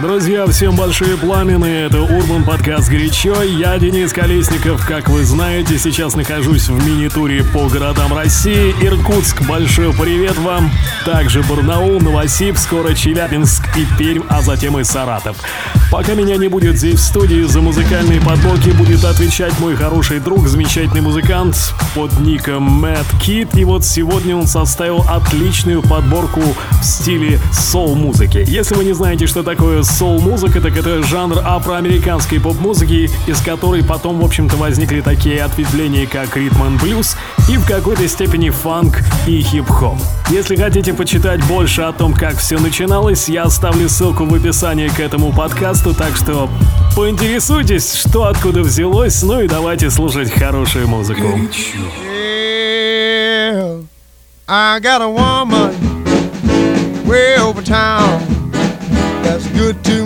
Друзья, всем большие пламены, это Урбан подкаст «Горячо», я Денис Колесников, как вы знаете, сейчас нахожусь в мини-туре по городам России, Иркутск, большой привет вам, также Барнаул, Новосиб, скоро Челябинск и Пермь, а затем и Саратов. Пока меня не будет здесь в студии, за музыкальные подборки будет отвечать мой хороший друг, замечательный музыкант под ником Мэтт Кит, и вот сегодня он составил отличную подборку в стиле соул-музыки. Если вы не знаете, что такое соул-музыка, так это жанр афроамериканской поп-музыки, из которой потом, в общем-то, возникли такие ответвления, как ритм блюз и в какой-то степени фанк и хип-хоп. Если хотите почитать больше о том, как все начиналось, я оставлю ссылку в описании к этому подкасту, так что поинтересуйтесь, что откуда взялось, ну и давайте слушать хорошую музыку. Yeah, I got a woman way over town. That's good to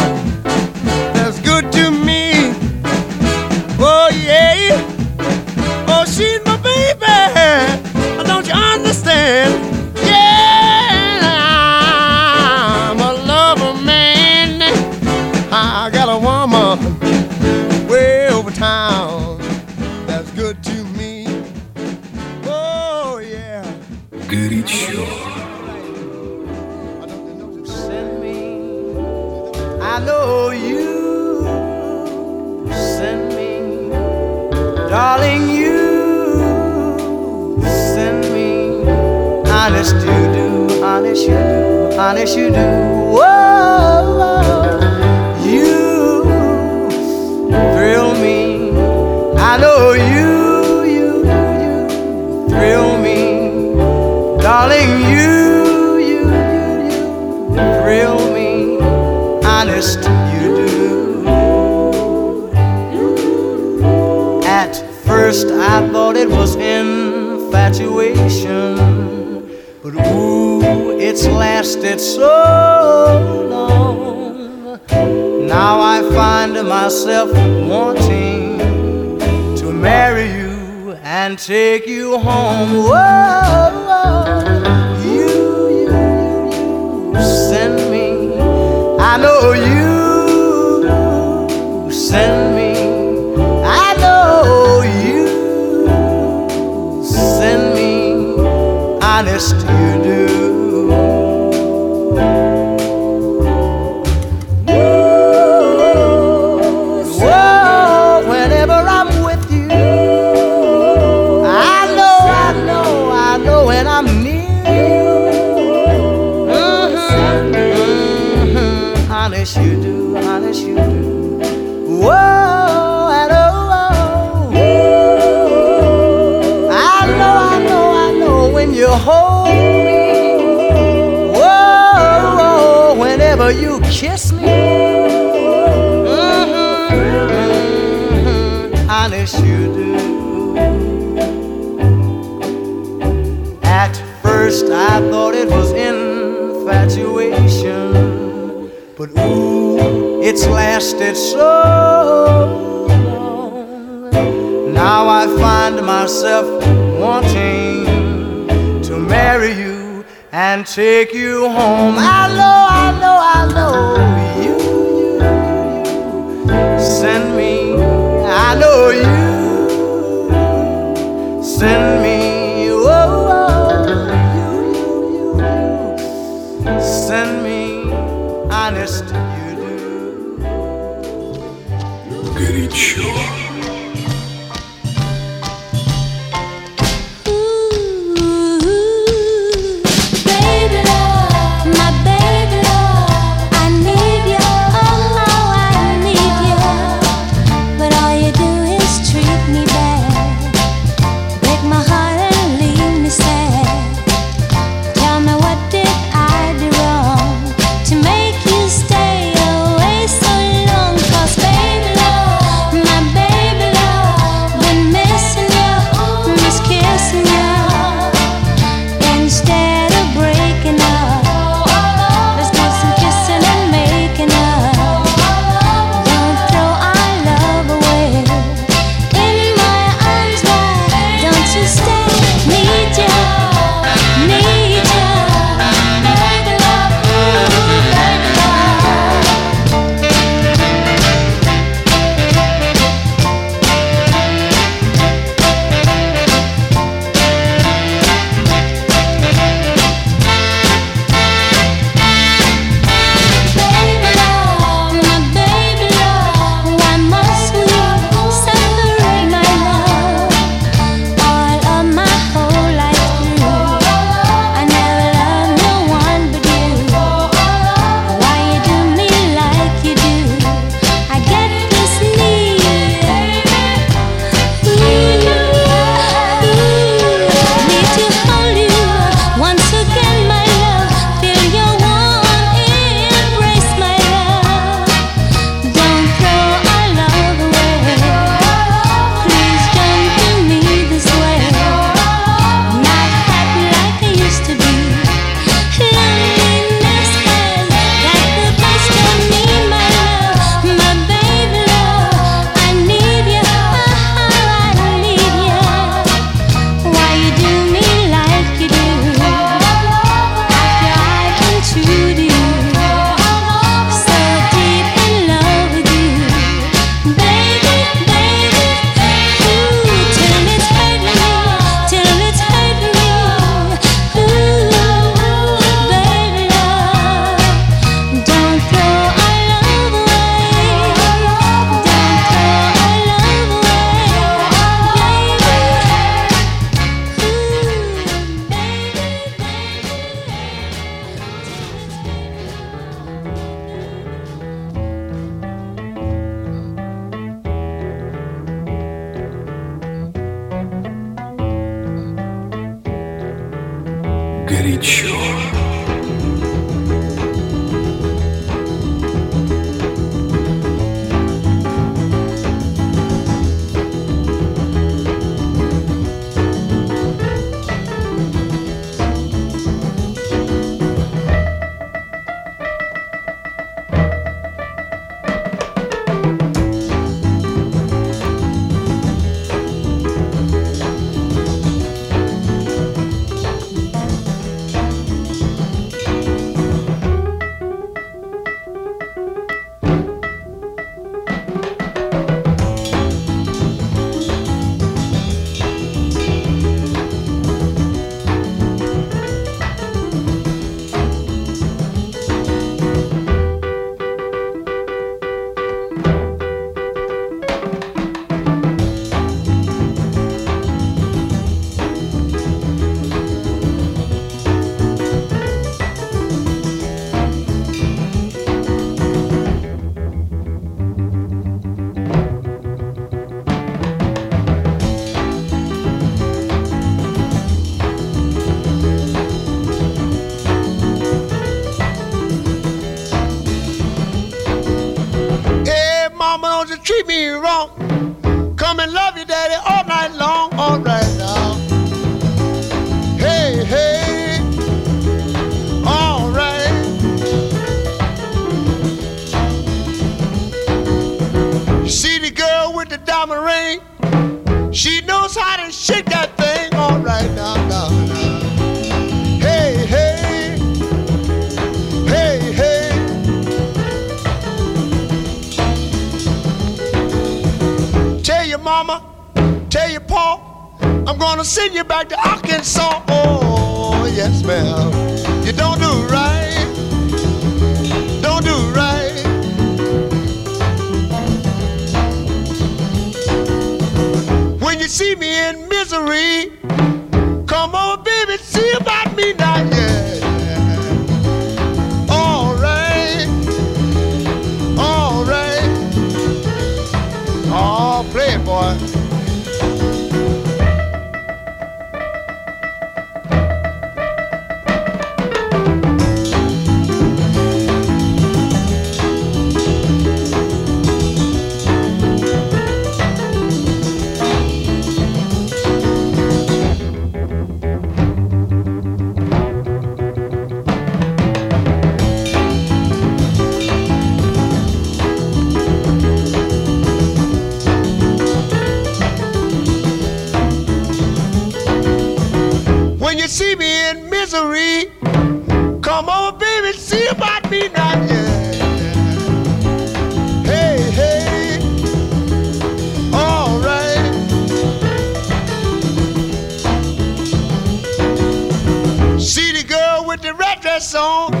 darling. You send me, honest you do, honest you do, honest you do. Whoa, you thrill me. I know you, you, you thrill me, darling. You, you, you, you thrill me honest first I thought it was infatuation, but ooh, it's lasted so long. Now I find myself wanting to marry you and take you home. Whoa, Горячо. and love you, Daddy, all night long. Tell you, Paul, I'm gonna send you back to Arkansas. Oh, yes, ma'am. You don't do right. Don't do right. When you see me in misery, come on, baby, see about me now, yeah. see me in misery. Come over, baby, see about me now. Yeah. Hey, hey, all right. See the girl with the red dress on.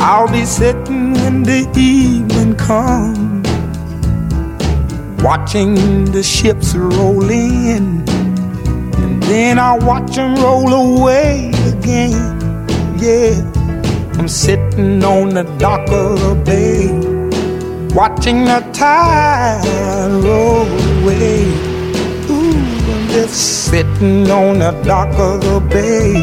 I'll be sitting when the evening comes. Watching the ships roll in. And then I'll watch them roll away again. Yeah. I'm sitting on the dock of the bay. Watching the tide roll away Ooh, just sitting on the dock of the bay,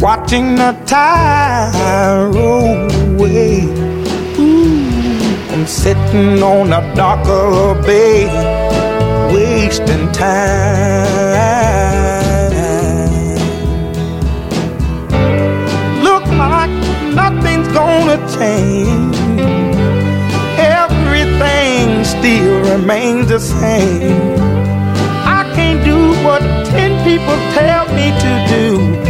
watching the tide roll away. Ooh, I'm sitting on a the bay, wasting time. Look like nothing's gonna change. Everything still remains the same I can't do what ten people tell me to do.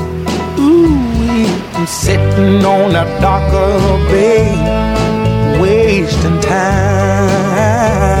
I'm sitting on a darker bay, wasting time.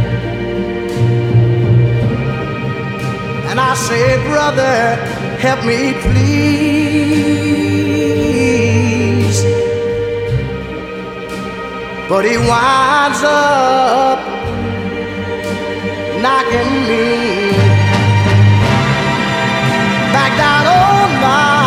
I say, Brother, help me, please. But he winds up knocking me back down on my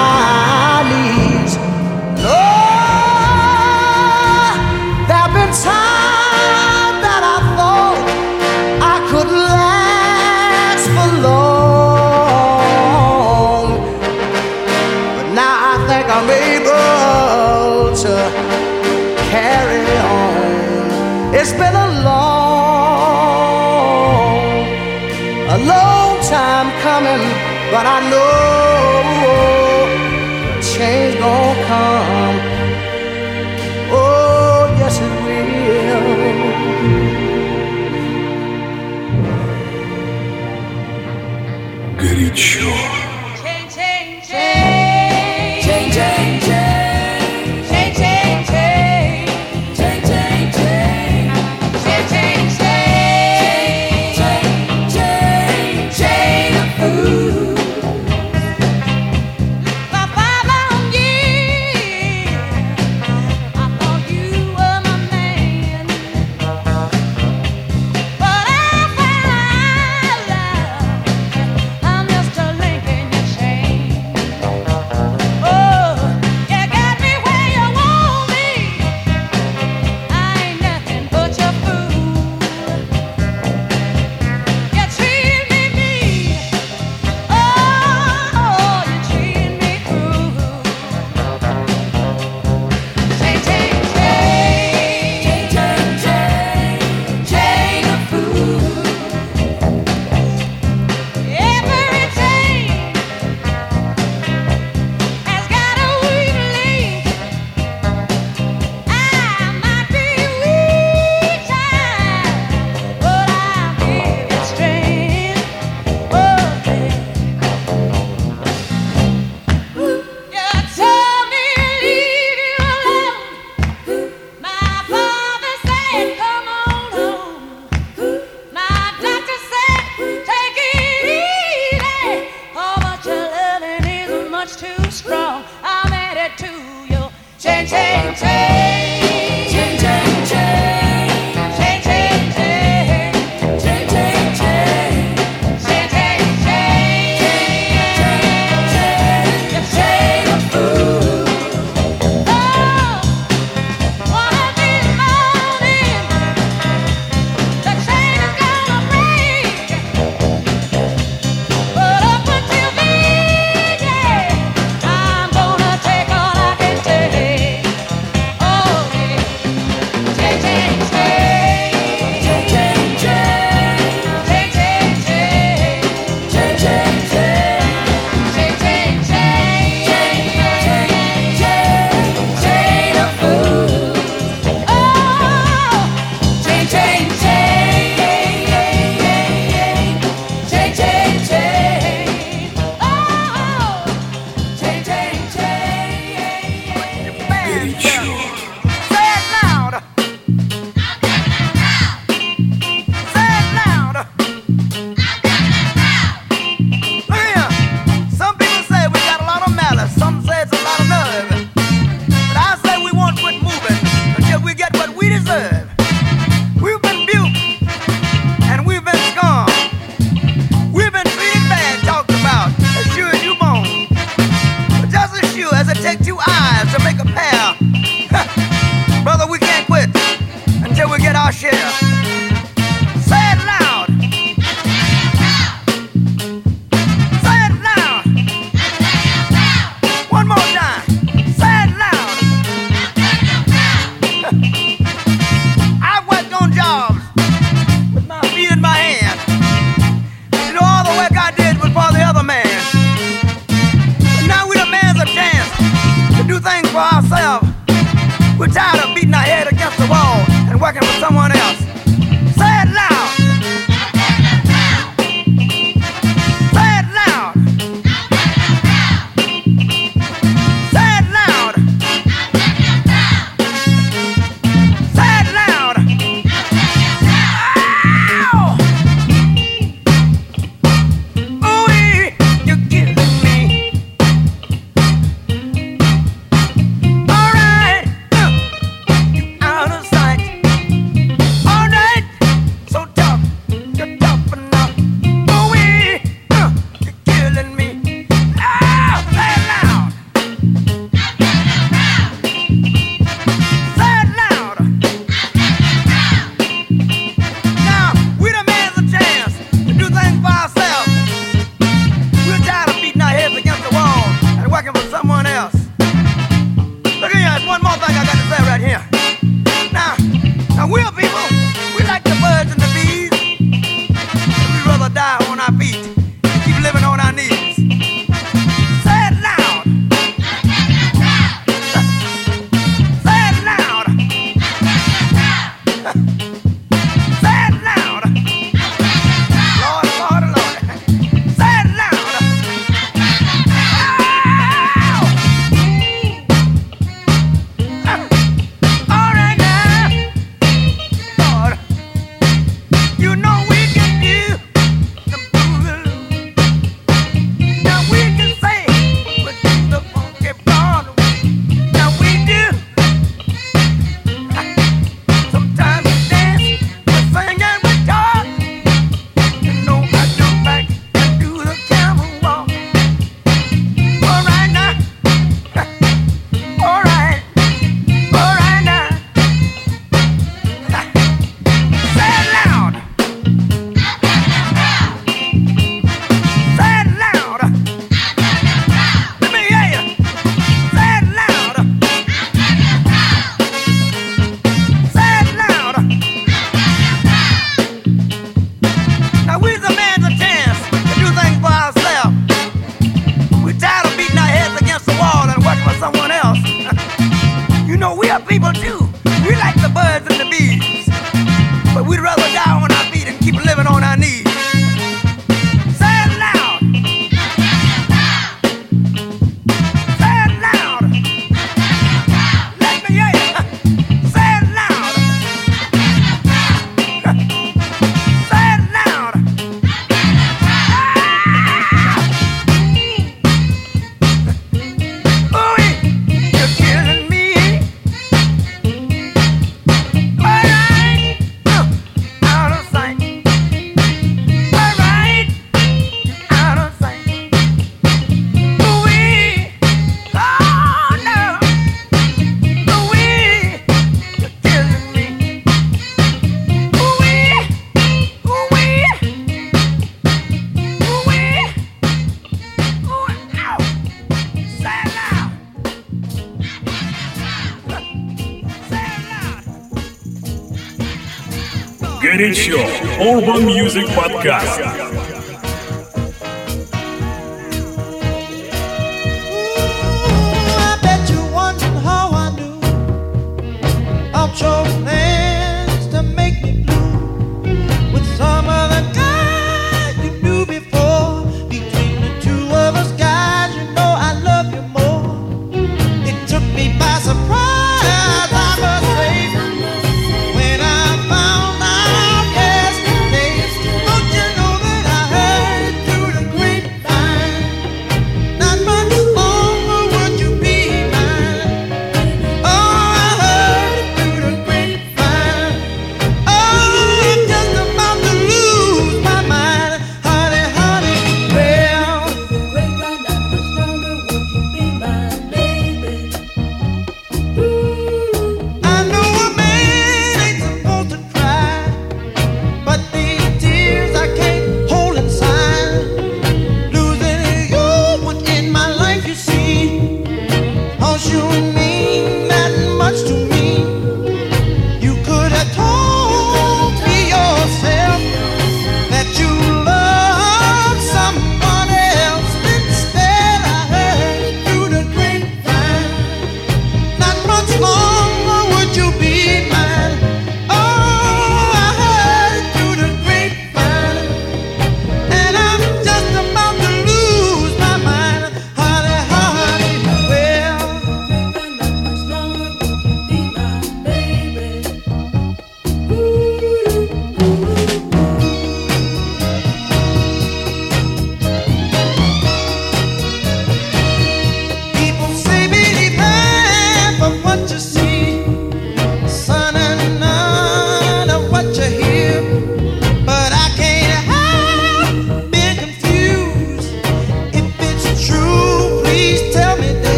Горячо. Urban Music Podcast.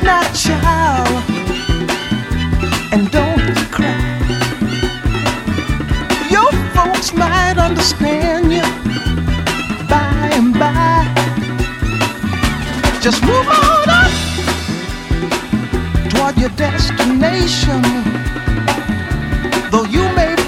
Child, and don't cry. Your folks might understand you by and by. Just move on up toward your destination, though you may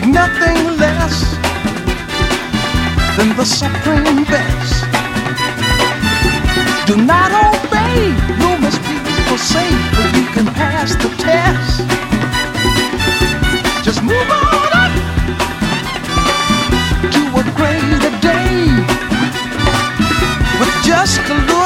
take nothing less than the supreme best. Do not obey, numerous people say, but you can pass the test. Just move on to a greater day with just a little.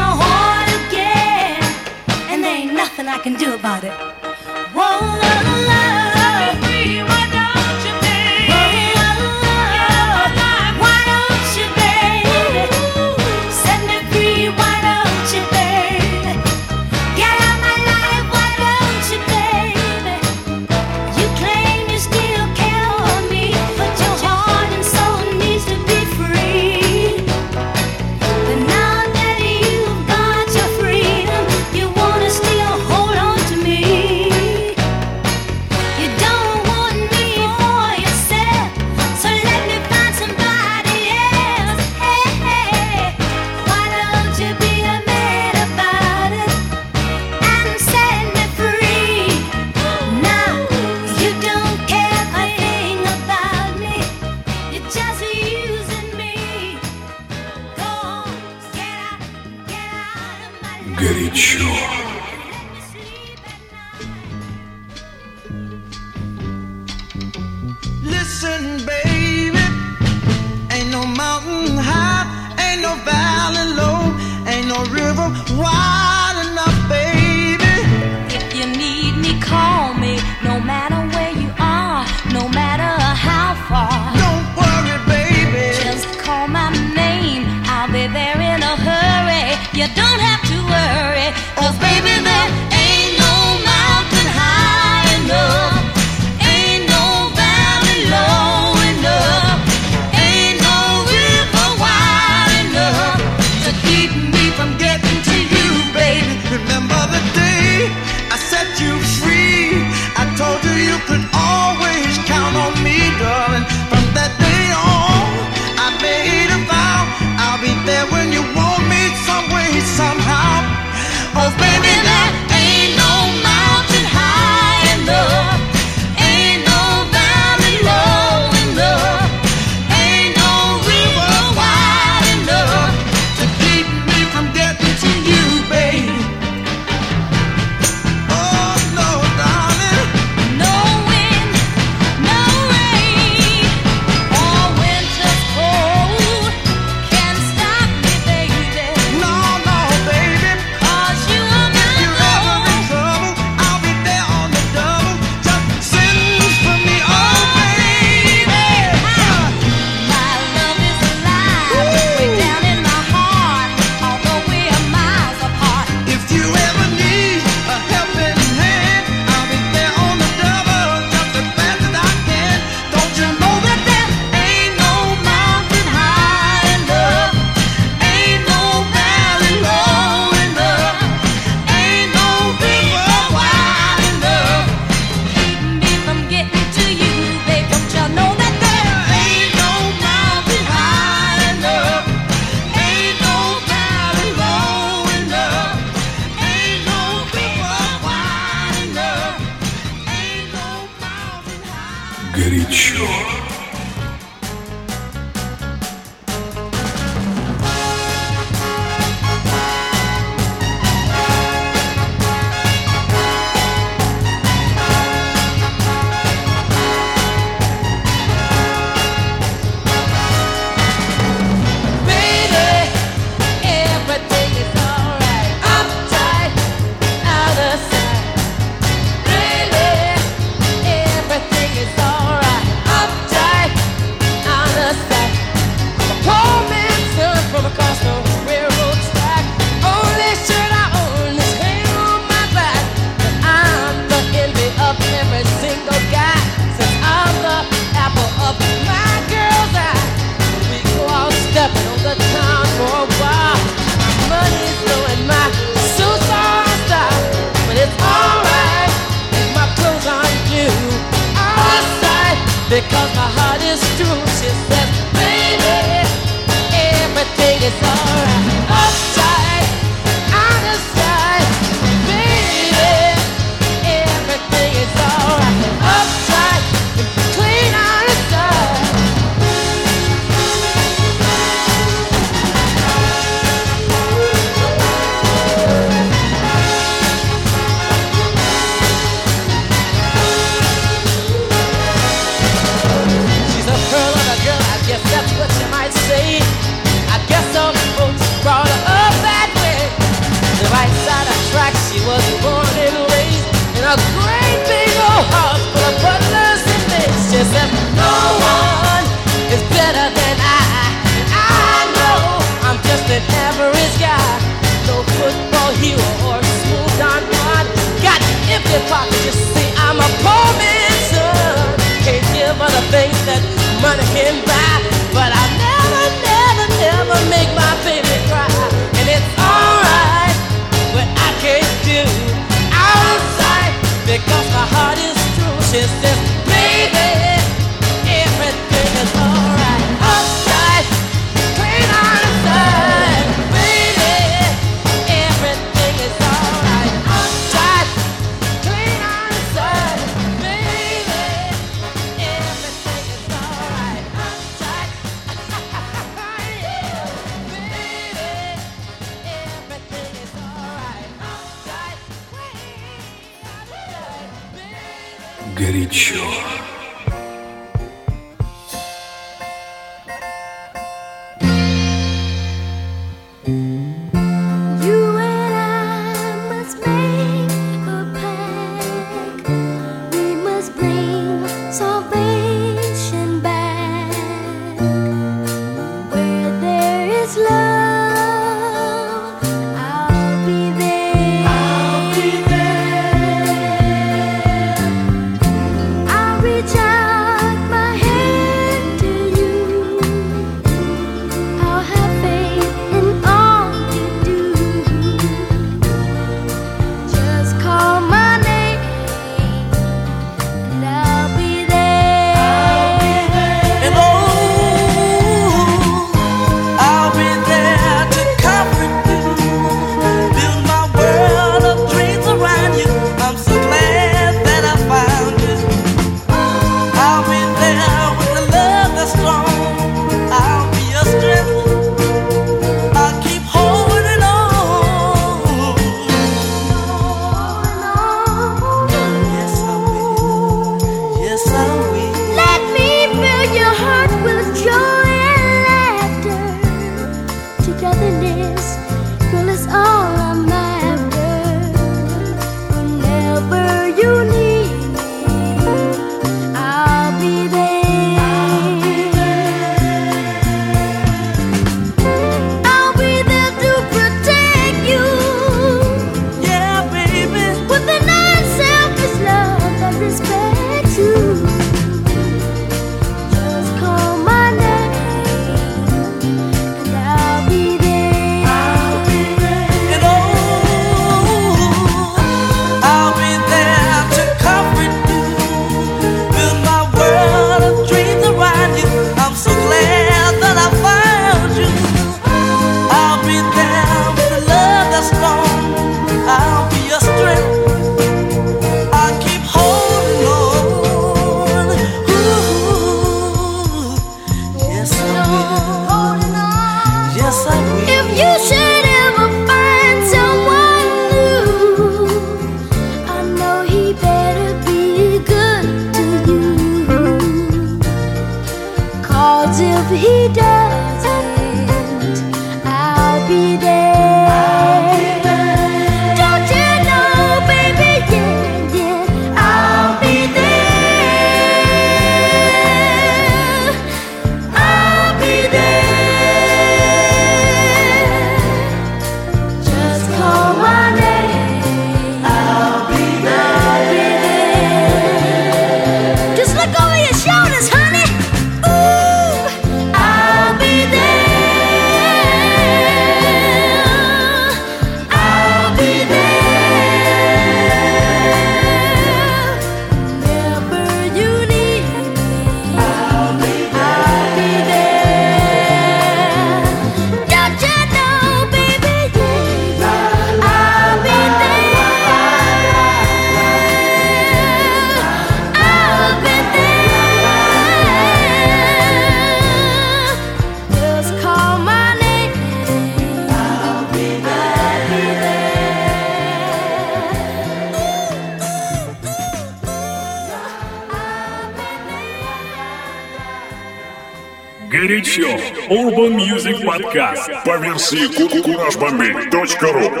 Кураж Бомбей.ру